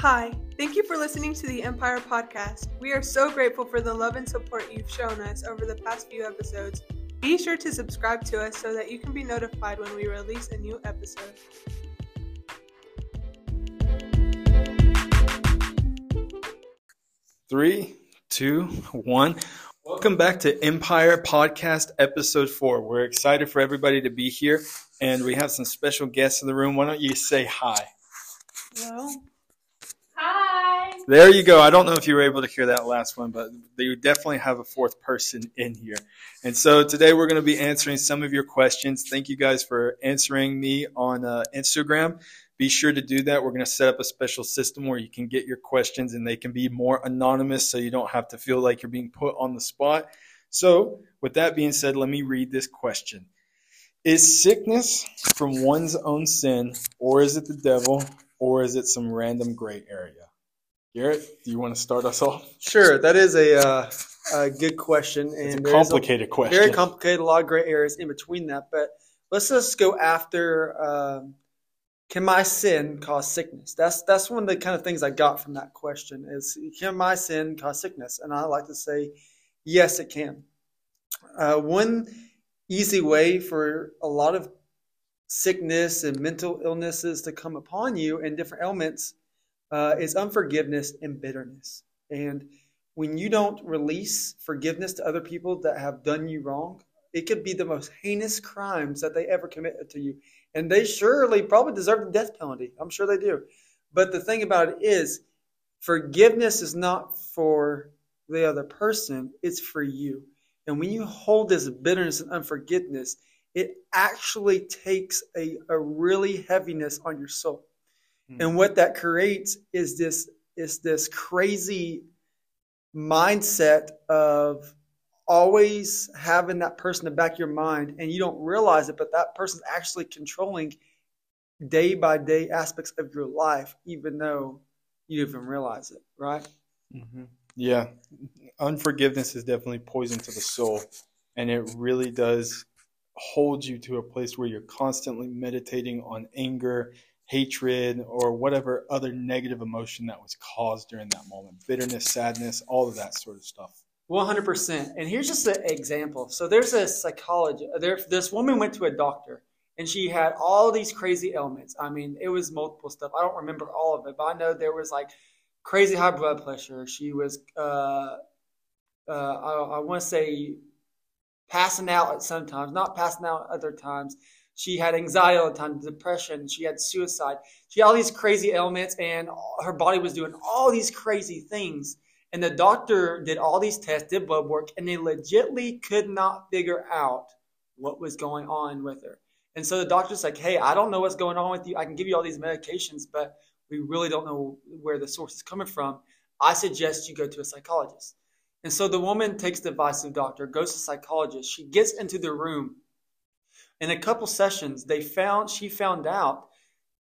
Hi, thank you for listening to the Empire Podcast. We are so grateful for the love and support you've shown us over the past few episodes. Be sure to subscribe to us so that you can be notified when we release a new episode. Three, two, one. Welcome back to Empire Podcast Episode 4. We're excited for everybody to be here, and we have some special guests in the room. Why don't you say hi? Hello. Hi. There you go. I don't know if you were able to hear that last one, but you definitely have a fourth person in here. And so today we're going to be answering some of your questions. Thank you guys for answering me on uh, Instagram. Be sure to do that. We're going to set up a special system where you can get your questions and they can be more anonymous so you don't have to feel like you're being put on the spot. So, with that being said, let me read this question Is sickness from one's own sin, or is it the devil, or is it some random gray area? Garrett, do you want to start us off? Sure, that is a, uh, a good question, It's a complicated question. very complicated, a lot of gray areas in between that. But let's just go after: um, Can my sin cause sickness? That's that's one of the kind of things I got from that question. Is can my sin cause sickness? And I like to say, yes, it can. Uh, one easy way for a lot of sickness and mental illnesses to come upon you and different ailments uh, is unforgiveness and bitterness. And when you don't release forgiveness to other people that have done you wrong, it could be the most heinous crimes that they ever committed to you. And they surely probably deserve the death penalty. I'm sure they do. But the thing about it is, forgiveness is not for the other person, it's for you. And when you hold this bitterness and unforgiveness, it actually takes a, a really heaviness on your soul. Hmm. And what that creates is this is this crazy mindset of always having that person in the back of your mind and you don't realize it, but that person's actually controlling day by day aspects of your life, even though you even realize it, right? hmm Yeah, unforgiveness is definitely poison to the soul, and it really does hold you to a place where you're constantly meditating on anger, hatred, or whatever other negative emotion that was caused during that moment bitterness, sadness, all of that sort of stuff. One hundred percent. And here's just an example. So there's a psychologist. There, this woman went to a doctor, and she had all these crazy ailments. I mean, it was multiple stuff. I don't remember all of it, but I know there was like crazy high blood pressure. She was, uh, uh, I, I want to say, passing out at some times, not passing out at other times. She had anxiety all the time, depression. She had suicide. She had all these crazy ailments, and her body was doing all these crazy things. And the doctor did all these tests, did blood work, and they legitly could not figure out what was going on with her. And so the doctor's like, hey, I don't know what's going on with you. I can give you all these medications, but we really don't know where the source is coming from. I suggest you go to a psychologist. And so the woman takes the advice of the doctor, goes to psychologist. She gets into the room. In a couple sessions, they found she found out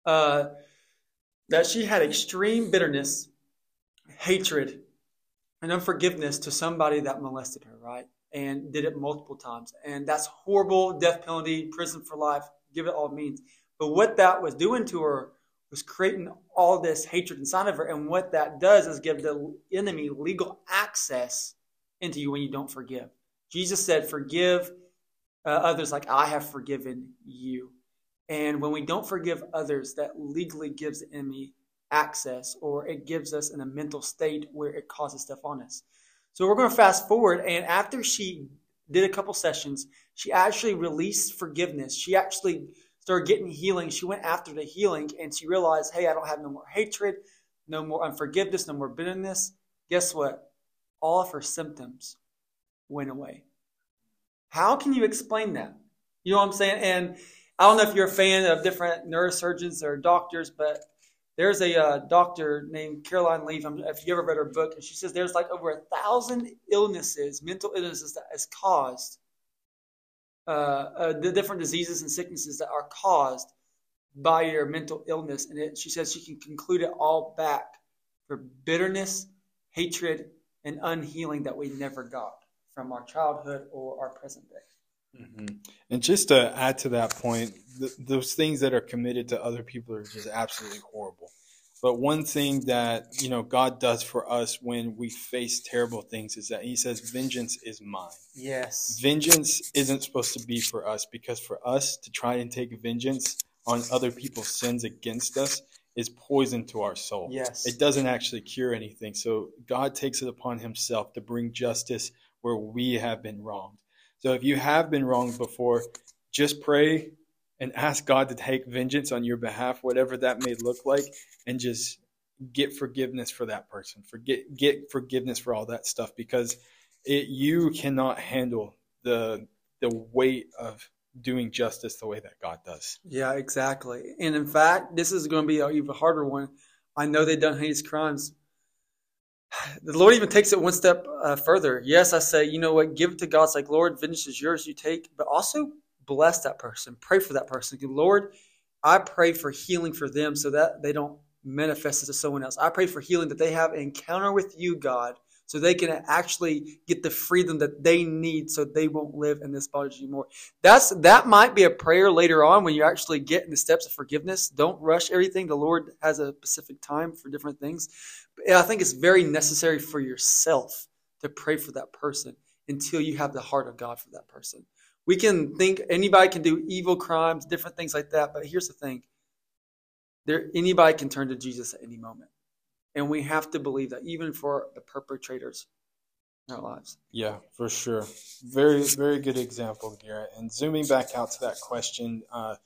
uh, that she had extreme bitterness, hatred, and unforgiveness to somebody that molested her, right? And did it multiple times. And that's horrible, death penalty, prison for life, give it all means. But what that was doing to her was creating all this hatred inside of her. And what that does is give the enemy legal access into you when you don't forgive. Jesus said, Forgive uh, others like I have forgiven you. And when we don't forgive others, that legally gives the enemy access or it gives us in a mental state where it causes stuff on us. So we're going to fast forward. And after she did a couple sessions, she actually released forgiveness. She actually started getting healing. She went after the healing and she realized, hey, I don't have no more hatred, no more unforgiveness, no more bitterness. Guess what? All of her symptoms went away. How can you explain that? You know what I'm saying? And I don't know if you're a fan of different neurosurgeons or doctors, but there's a uh, doctor named Caroline Leaf. If you ever read her book, and she says there's like over a thousand illnesses, mental illnesses that is caused, the different diseases and sicknesses that are caused by your mental illness. And it, she says she can conclude it all back for bitterness, hatred, and unhealing that we never got from our childhood or our present day. hmm And just to add to that point, th- those things that are committed to other people are just absolutely horrible. But one thing that, you know, God does for us when we face terrible things is that he says vengeance is mine. Yes. Vengeance isn't supposed to be for us because for us to try and take vengeance on other people's sins against us is poison to our soul. Yes. It doesn't actually cure anything. So God takes it upon himself to bring justice where we have been wronged. So if you have been wronged before, just pray and ask God to take vengeance on your behalf, whatever that may look like, and just get forgiveness for that person. Forget get forgiveness for all that stuff because it, you cannot handle the the weight of doing justice the way that God does. Yeah, exactly. And in fact, this is going to be an even harder one. I know they've done heinous crimes. The Lord even takes it one step uh, further. Yes, I say, you know what? Give it to God. It's like, Lord, vengeance is yours. You take, but also bless that person. Pray for that person. Lord, I pray for healing for them so that they don't manifest it to someone else. I pray for healing that they have an encounter with you, God, so they can actually get the freedom that they need so they won't live in this bondage anymore. That's that might be a prayer later on when you actually get in the steps of forgiveness. Don't rush everything. The Lord has a specific time for different things. But I think it's very necessary for yourself to pray for that person until you have the heart of God for that person. We can think anybody can do evil crimes, different things like that, but here's the thing. There anybody can turn to Jesus at any moment. And we have to believe that even for the perpetrators in our lives. Yeah, for sure. Very, very good example, Garrett. And zooming back out to that question, uh,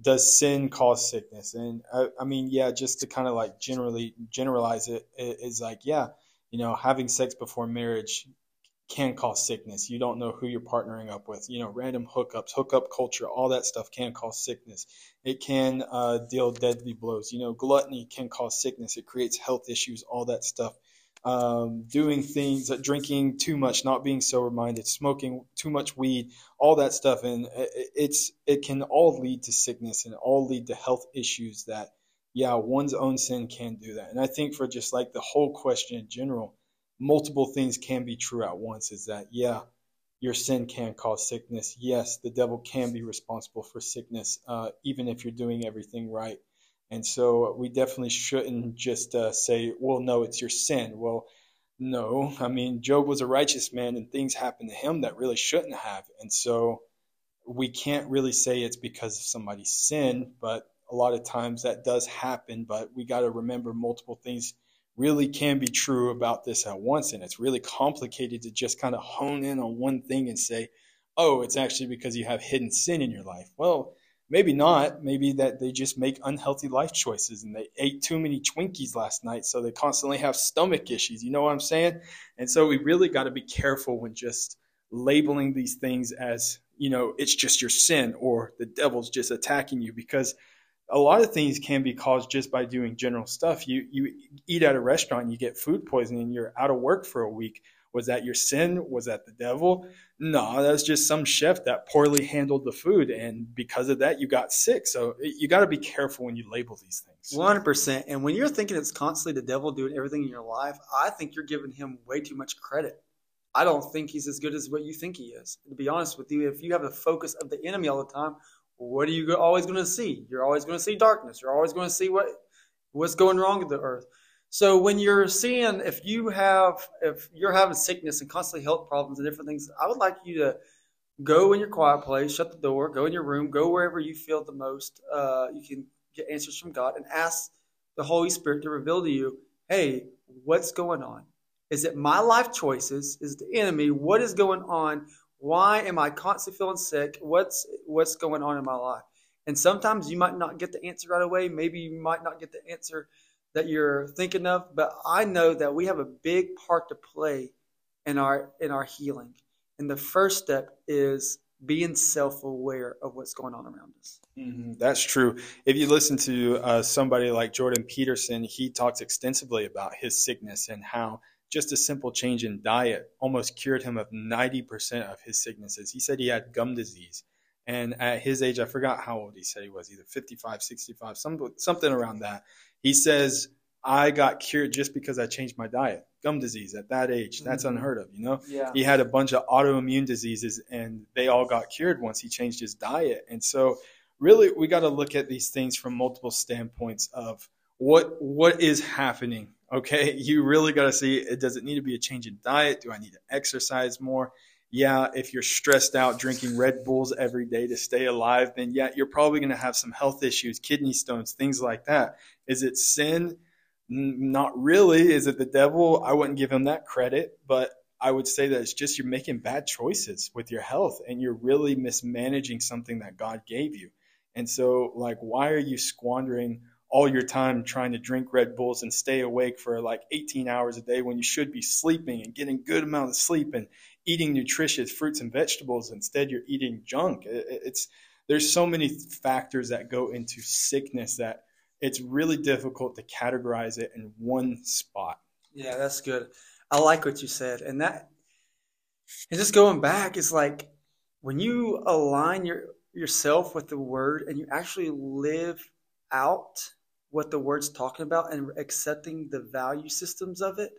does sin cause sickness? And I, I mean, yeah, just to kind of like generally generalize it, it is like, yeah, you know, having sex before marriage can cause sickness. You don't know who you're partnering up with. You know, random hookups, hookup culture, all that stuff can cause sickness. It can uh, deal deadly blows. You know, gluttony can cause sickness. It creates health issues, all that stuff. Um, doing things, uh, drinking too much, not being sober minded, smoking too much weed, all that stuff, and it's it can all lead to sickness and all lead to health issues. That yeah, one's own sin can do that. And I think for just like the whole question in general multiple things can be true at once is that, yeah, your sin can cause sickness. Yes, the devil can be responsible for sickness, uh, even if you're doing everything right. And so we definitely shouldn't just uh, say, well, no, it's your sin. Well, no. I mean, Job was a righteous man and things happened to him that really shouldn't have. And so we can't really say it's because of somebody's sin, but a lot of times that does happen. But we got to remember multiple things really can be true about this at once. And it's really complicated to just kind of hone in on one thing and say, oh, it's actually because you have hidden sin in your life. Well, maybe not. Maybe that they just make unhealthy life choices and they ate too many Twinkies last night, so they constantly have stomach issues. You know what I'm saying? And so we really got to be careful when just labeling these things as, you know, it's just your sin or the devil's just attacking you because a lot of things can be caused just by doing general stuff. You you eat at a restaurant, you get food poisoning, you're out of work for a week. Was that your sin? Was that the devil? No, that's just some chef that poorly handled the food, and because of that, you got sick. So you got to be careful when you label these things. One hundred percent. And when you're thinking it's constantly the devil doing everything in your life, I think you're giving him way too much credit. I don't think he's as good as what you think he is. To be honest with you, if you have the focus of the enemy all the time, what are you always going to see? You're always going to see darkness. You're always going to see what what's going wrong with the earth. So when you're seeing if you have if you're having sickness and constantly health problems and different things, I would like you to go in your quiet place, shut the door, go in your room, go wherever you feel the most. Uh, you can get answers from God and ask the Holy Spirit to reveal to you, hey, what's going on? Is it my life choices? Is the enemy? What is going on? Why am I constantly feeling sick? What's what's going on in my life? And sometimes you might not get the answer right away. Maybe you might not get the answer that you're thinking of, but I know that we have a big part to play in our in our healing. And the first step is being self-aware of what's going on around us. Mm-hmm. That's true. If you listen to uh, somebody like Jordan Peterson, he talks extensively about his sickness and how just a simple change in diet almost cured him of 90% of his sicknesses. He said he had gum disease. And at his age, I forgot how old he said he was, either 55, 65, some, something around that. He says, I got cured just because I changed my diet. Gum disease at that age, that's mm-hmm. unheard of, you know? Yeah. He had a bunch of autoimmune diseases and they all got cured once he changed his diet. And so, really, we got to look at these things from multiple standpoints of what what is happening? Okay, you really got to see. Does it need to be a change in diet? Do I need to exercise more? Yeah, if you're stressed out drinking Red Bulls every day to stay alive, then yeah, you're probably going to have some health issues, kidney stones, things like that. Is it sin? Not really. Is it the devil? I wouldn't give him that credit, but I would say that it's just you're making bad choices with your health and you're really mismanaging something that God gave you. And so, like, why are you squandering all your time trying to drink Red Bulls and stay awake for like 18 hours a day when you should be sleeping and getting good amount of sleep and eating nutritious fruits and vegetables? Instead, you're eating junk. It's there's so many factors that go into sickness that it's really difficult to categorize it in one spot. Yeah, that's good. I like what you said, and that and just going back, is like when you align your yourself with the word and you actually live out what the word's talking about and accepting the value systems of it,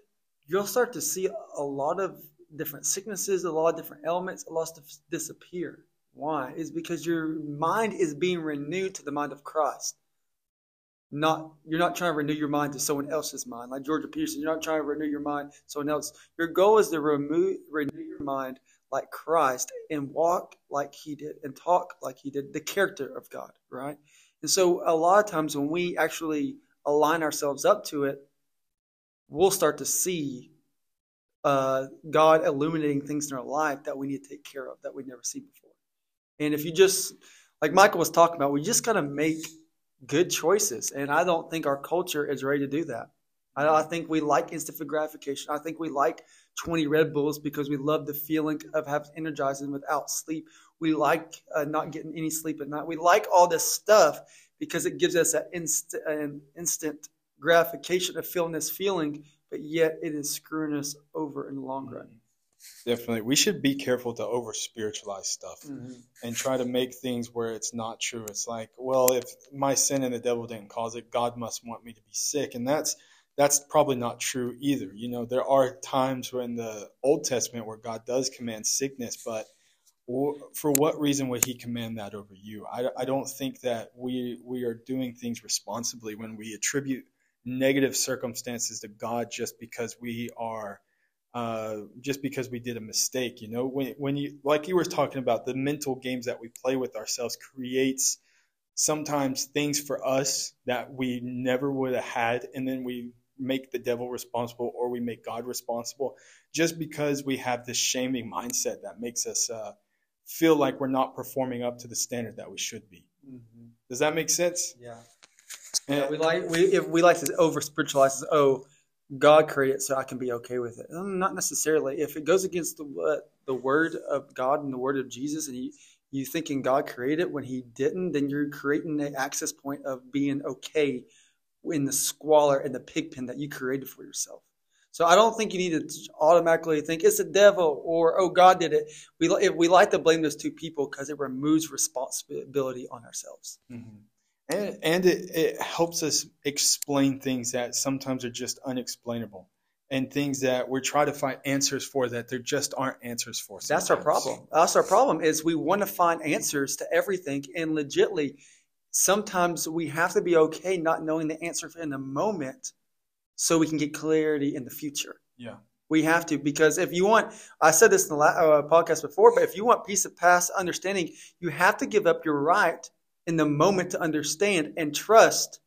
you'll start to see a lot of different sicknesses, a lot of different elements, a lot of disappear. Why? Is because your mind is being renewed to the mind of Christ. Not you're not trying to renew your mind to someone else's mind. Like Jordan Peterson, you're not trying to renew your mind to someone else. Your goal is to remove renew your mind like Christ and walk like he did and talk like he did, the character of God, right? And so a lot of times when we actually align ourselves up to it, we'll start to see uh, God illuminating things in our life that we need to take care of that we've never seen before. And if you just, like Michael was talking about, we just got to make good choices. And I don't think our culture is ready to do that. I, I think we like instant gratification. I think we like 20 Red Bulls because we love the feeling of having energizing without sleep. We like uh, not getting any sleep at night. We like all this stuff because it gives us that inst- an instant gratification of feeling this feeling, but yet it is screwing us over in the long run. Definitely. We should be careful to over spiritualize stuff Mm-hmm. and try to make things where it's not true. It's like, well, if my sin and the devil didn't cause it, God must want me to be sick. And that's that's probably not true either. You know, there are times in the Old Testament where God does command sickness, but for what reason would He command that over you? I, I don't think that we we are doing things responsibly when we attribute negative circumstances to God just because we are uh, just because we did a mistake. You know, when when you like you were talking about the mental games that we play with ourselves creates sometimes things for us that we never would have had, and then we make the devil responsible or we make God responsible just because we have this shaming mindset that makes us uh, feel like we're not performing up to the standard that we should be. Mm-hmm. Does that make sense? Yeah. Yeah, we like we if we like to over spiritualize. Oh, God created so I can be okay with it. Um, not necessarily. If it goes against the uh, the word of God and the word of Jesus, and you you thinking God created it when He didn't, then you're creating an access point of being okay in the squalor and the pigpen that you created for yourself. So I don't think you need to automatically think it's the devil or oh God did it. We we like to blame those two people because it removes responsibility on ourselves. Mm-hmm. And, and it, it helps us explain things that sometimes are just unexplainable and things that we're trying to find answers for that there just aren't answers for. Sometimes. That's our problem. That's our problem is we want to find answers to everything and legitly sometimes we have to be okay not knowing the answer in the moment so we can get clarity in the future. Yeah. We have to because if you want, I said this in the uh, podcast before, but if you want peace of past understanding, you have to give up your right in the moment to understand and trust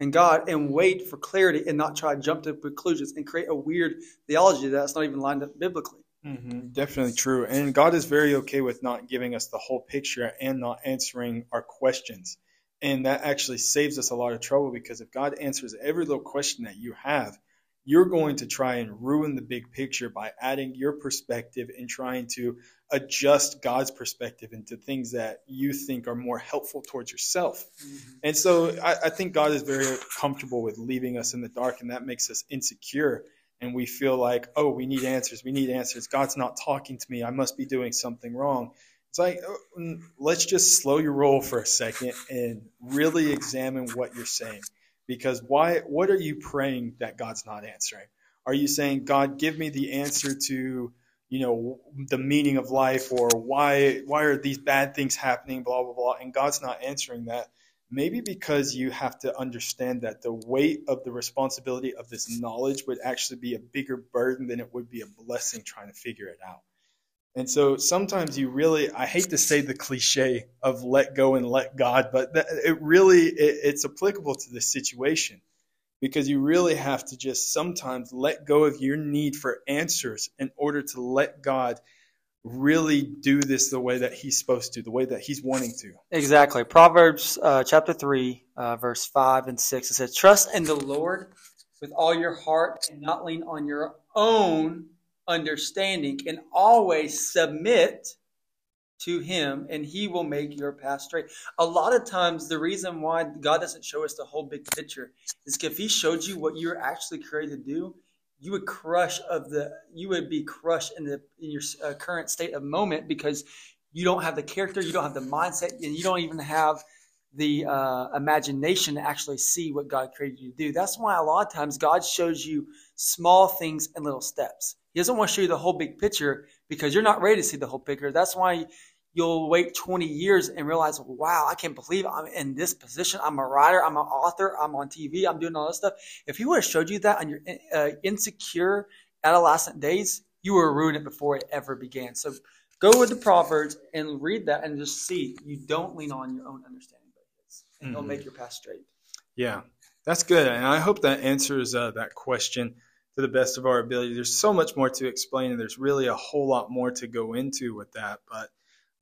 in God and wait for clarity and not try to jump to conclusions and create a weird theology that's not even lined up biblically. Mm-hmm. Definitely true. And God is very okay with not giving us the whole picture and not answering our questions. And that actually saves us a lot of trouble because if God answers every little question that you have, you're going to try and ruin the big picture by adding your perspective and trying to adjust God's perspective into things that you think are more helpful towards yourself. Mm-hmm. And so I, I, think God is very comfortable with leaving us in the dark, and that makes us insecure. And we feel like, oh, we need answers. We need answers. God's not talking to me. I must be doing something wrong. It's like, oh, mm, let's just slow your roll for a second and really examine what you're saying. Because why? What are you praying that God's not answering? Are you saying, God, give me the answer to, you know, the meaning of life, or why why are these bad things happening? Blah blah blah. And God's not answering that. maybe because you have to understand that the weight of the responsibility of this knowledge would actually be a bigger burden than it would be a blessing trying to figure it out. And so sometimes you really, I hate to say the cliche of let go and let God, but it really, it, it's applicable to this situation because you really have to just sometimes let go of your need for answers in order to let God really do this the way that he's supposed to, the way that he's wanting to. Exactly. Proverbs uh, chapter 3, uh, verse 5 and 6. It says, Trust in the Lord with all your heart and not lean on your own understanding, and always submit to him and he will make your path straight. A lot of times the reason why God doesn't show us the whole big picture is if he showed you what you're actually created to do, you would crush of the you would be crushed in the in your uh, current state of moment because you don't have the character, you don't have the mindset, and you don't even have the uh, imagination to actually see what God created you to do. That's why a lot of times God shows you small things and little steps. He doesn't want to show you the whole big picture because you're not ready to see the whole picture. That's why you'll wait 20 years and realize, wow, I can't believe I'm in this position. I'm a writer, I'm an author, I'm on TV, I'm doing all this stuff. If he would have showed you that on your uh, insecure adolescent days, you would ruin it before it ever began. So go with the Proverbs and read that and just see you don't lean on your own understanding, and mm-hmm. it'll make your path straight. Yeah, that's good. And I hope that answers uh, that question to the best of our ability. There's so much more to explain, and there's really a whole lot more to go into with that. But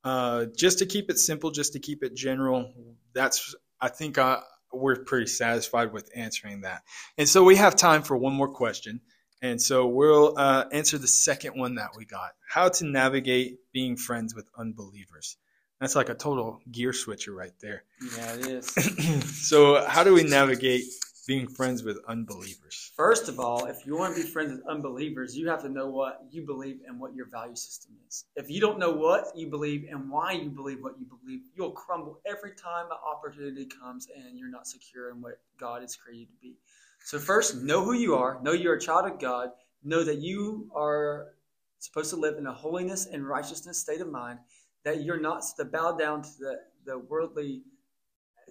uh, just to keep it simple, just to keep it general, that's I think I, we're pretty satisfied with answering that. And so we have time for one more question. And so we'll uh, answer the second one that we got how to navigate being friends with unbelievers. That's like a total gear switcher right there. Yeah, it is. so, how do we navigate being friends with unbelievers? First of all, if you want to be friends with unbelievers, you have to know what you believe and what your value system is. If you don't know what you believe and why you believe what you believe, you'll crumble every time an opportunity comes and you're not secure in what God has created to be. So, first, know who you are, know you're a child of God, know that you are supposed to live in a holiness and righteousness state of mind, that you're not to bow down to the, the worldly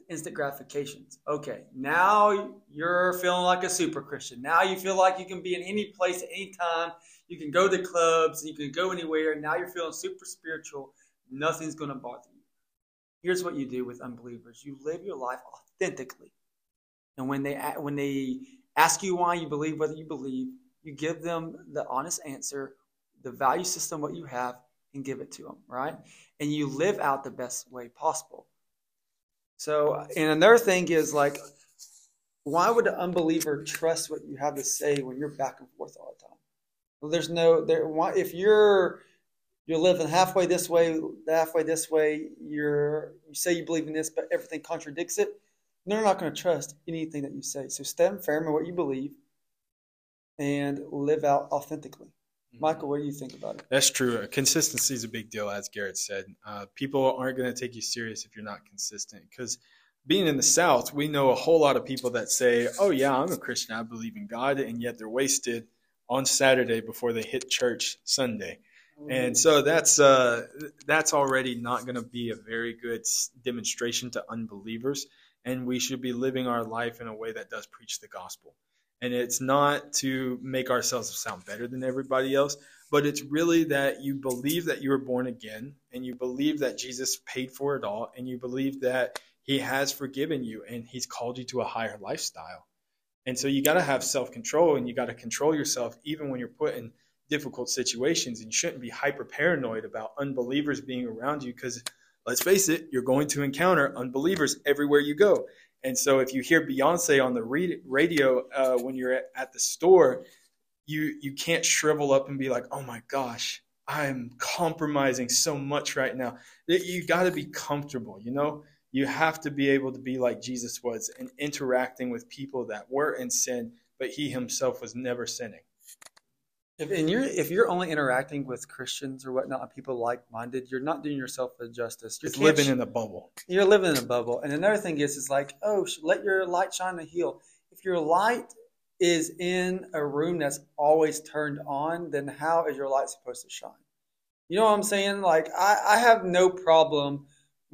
instant gratifications. Okay, now you're feeling like a super Christian. Now you feel like you can be in any place at any time. You can go to clubs, you can go anywhere. Now you're feeling super spiritual. Nothing's going to bother you. Here's what you do with unbelievers you live your life authentically. And when they, when they ask you why you believe whether you believe, you give them the honest answer, the value system, what you have, and give it to them, right? And you live out the best way possible. So, and another thing is like, why would an unbeliever trust what you have to say when you're back and forth all the time? Well, there's no there. If you're you're living halfway this way, halfway this way, you're you say you believe in this, but everything contradicts it. They're not going to trust anything that you say. So stand firm in what you believe and live out authentically. Michael, what do you think about it? That's true. Consistency is a big deal, as Garrett said. Uh, people aren't going to take you serious if you're not consistent. Because being in the South, we know a whole lot of people that say, "Oh yeah, I'm a Christian. I believe in God," and yet they're wasted on Saturday before they hit church Sunday. And so that's uh, that's already not going to be a very good demonstration to unbelievers. And we should be living our life in a way that does preach the gospel. And it's not to make ourselves sound better than everybody else, but it's really that you believe that you were born again and you believe that Jesus paid for it all and you believe that he has forgiven you and he's called you to a higher lifestyle. And so you got to have self control and you got to control yourself even when you're put in difficult situations. And you shouldn't be hyper paranoid about unbelievers being around you because let's face it, you're going to encounter unbelievers everywhere you go. And so if you hear Beyonce on the radio uh, when you're at, the store, you you can't shrivel up and be like, "Oh my gosh, I'm compromising so much right now." You got to be comfortable, you know. You have to be able to be like Jesus was and interacting with people that were in sin, but he himself was never sinning. If and you're if you're only interacting with Christians or whatnot, people like minded, you're not doing yourself a justice. You're living in a bubble. You're living in a bubble. And another thing is, is like, oh, let your light shine the heal. If your light is in a room that's always turned on, then how is your light supposed to shine? You know what I'm saying? Like, I, I have no problem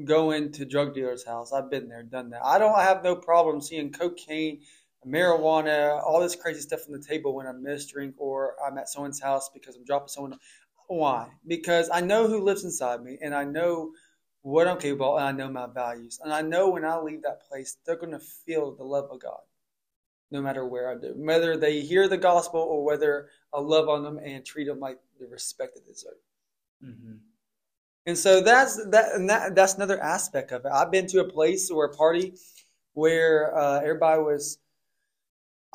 going to drug dealers' house. I've been there, done that. I don't I have no problem seeing cocaine, marijuana, all this crazy stuff on the table when I'm ministering or I'm at someone's house because I'm dropping someone. Why? Because I know who lives inside me and I know what I'm capable and I know my values. And I know when I leave that place, they're going to feel the love of God no matter where I do. Whether they hear the gospel or whether I love on them and treat them like the respect that they deserve. Mm-hmm. And so that's that, and that that's another aspect of it. I've been to a place or a party where uh, everybody was.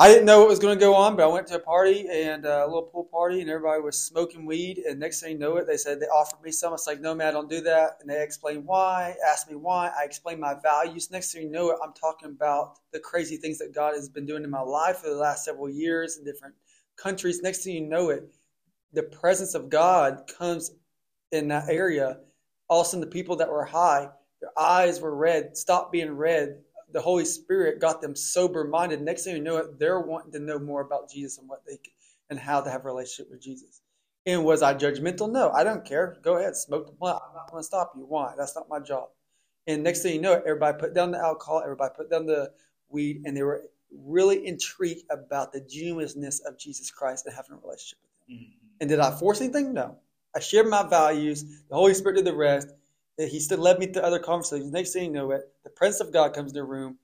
I didn't know what was going to go on, but I went to a party and uh, a little pool party, and everybody was smoking weed. And next thing you know, it they said they offered me some. It's like, no, man, don't do that. And they explained why, asked me why. I explained my values. Next thing you know, it, I'm talking about the crazy things that God has been doing in my life for the last several years in different countries. Next thing you know, it the presence of God comes in that area, all of a sudden the people that were high, their eyes were red, stopped being red. The Holy Spirit got them sober minded. Next thing you know it, they're wanting to know more about Jesus and what they and how to have a relationship with Jesus. And was I judgmental? No, I don't care. Go ahead, smoke the blunt. I'm not going to stop you. Why? That's not my job. And next thing you know, everybody put down the alcohol, everybody put down the weed, and they were really intrigued about the genuineness of Jesus Christ and having a relationship with Him. Mm-hmm. And did I force anything? No. I shared my values. The Holy Spirit did the rest. He still led me to other conversations. Next thing you know it, the Prince of God comes to the room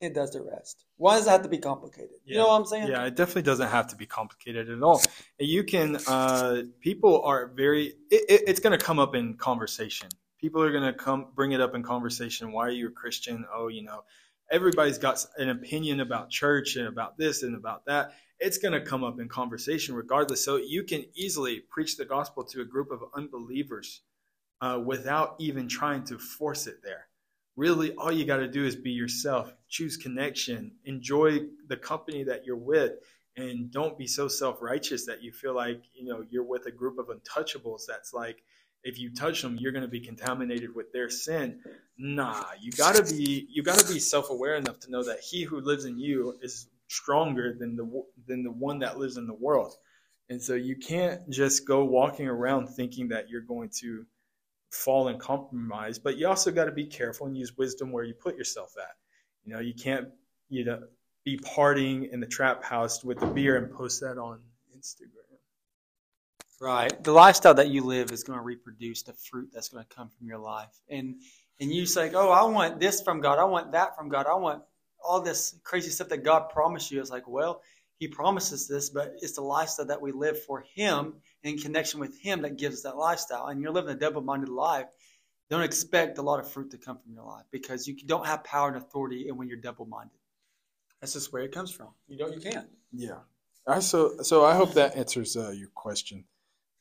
and does the rest. Why does it have to be complicated? Yeah. You know what I'm saying? Yeah, it definitely doesn't have to be complicated at all. You can, uh, people are very, it, it, it's going to come up in conversation. People are going to come bring it up in conversation. Why are you a Christian? Oh, you know, everybody's got an opinion about church and about this and about that it's going to come up in conversation regardless. So you can easily preach the gospel to a group of unbelievers uh, without even trying to force it there. Really, all you got to do is be yourself, choose connection, enjoy the company that you're with, and don't be so self-righteous that you feel like you know you're with a group of untouchables. That's like if you touch them, you're going to be contaminated with their sin. Nah, you got to be you got to be self-aware enough to know that He who lives in you is stronger than the than the one that lives in the world. And so you can't just go walking around thinking that you're going to fall and compromise, but you also got to be careful and use wisdom where you put yourself at. You know, you can't you know be partying in the trap house with the beer and post that on Instagram. Right. The lifestyle that you live is going to reproduce the fruit that's going to come from your life. And and you say, "Oh, I want this from God. I want that from God. I want all this crazy stuff that God promised you. It's like, well, He promises this, but it's the lifestyle that we live for Him in connection with Him that gives that lifestyle. And you're living a double minded life. Don't expect a lot of fruit to come from your life because you don't have power and authority and when you're double minded. That's just where it comes from. You don't, you can't. Yeah. I so so I hope that answers uh, your question.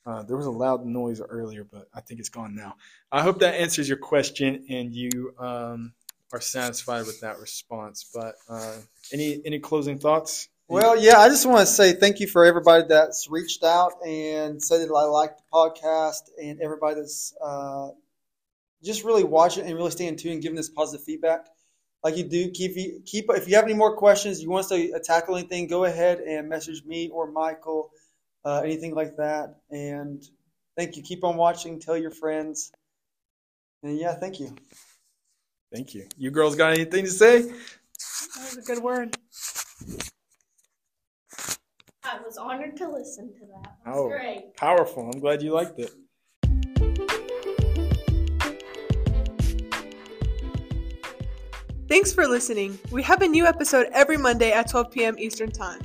Uh, there was a loud noise earlier, but I think it's gone now. I hope that answers your question, and you um, are satisfied with that response. But uh, any any closing thoughts? Well, yeah, I just want to say thank you for everybody that's reached out and said that I like the podcast, and everybody that's uh, just really watching and really staying tuned and giving us positive feedback. Like you do, keep keep. If you have any more questions, you want us to tackle anything, go ahead and message me or Michael, uh, anything like that. And thank you. Keep on watching. Tell your friends. And yeah, thank you. Thank you. You girls got anything to say? That was a good word. I was honored to listen to that. That's oh, great. Powerful. I'm glad you liked it. Thanks for listening. We have a new episode every Monday at 12 p.m. Eastern Time.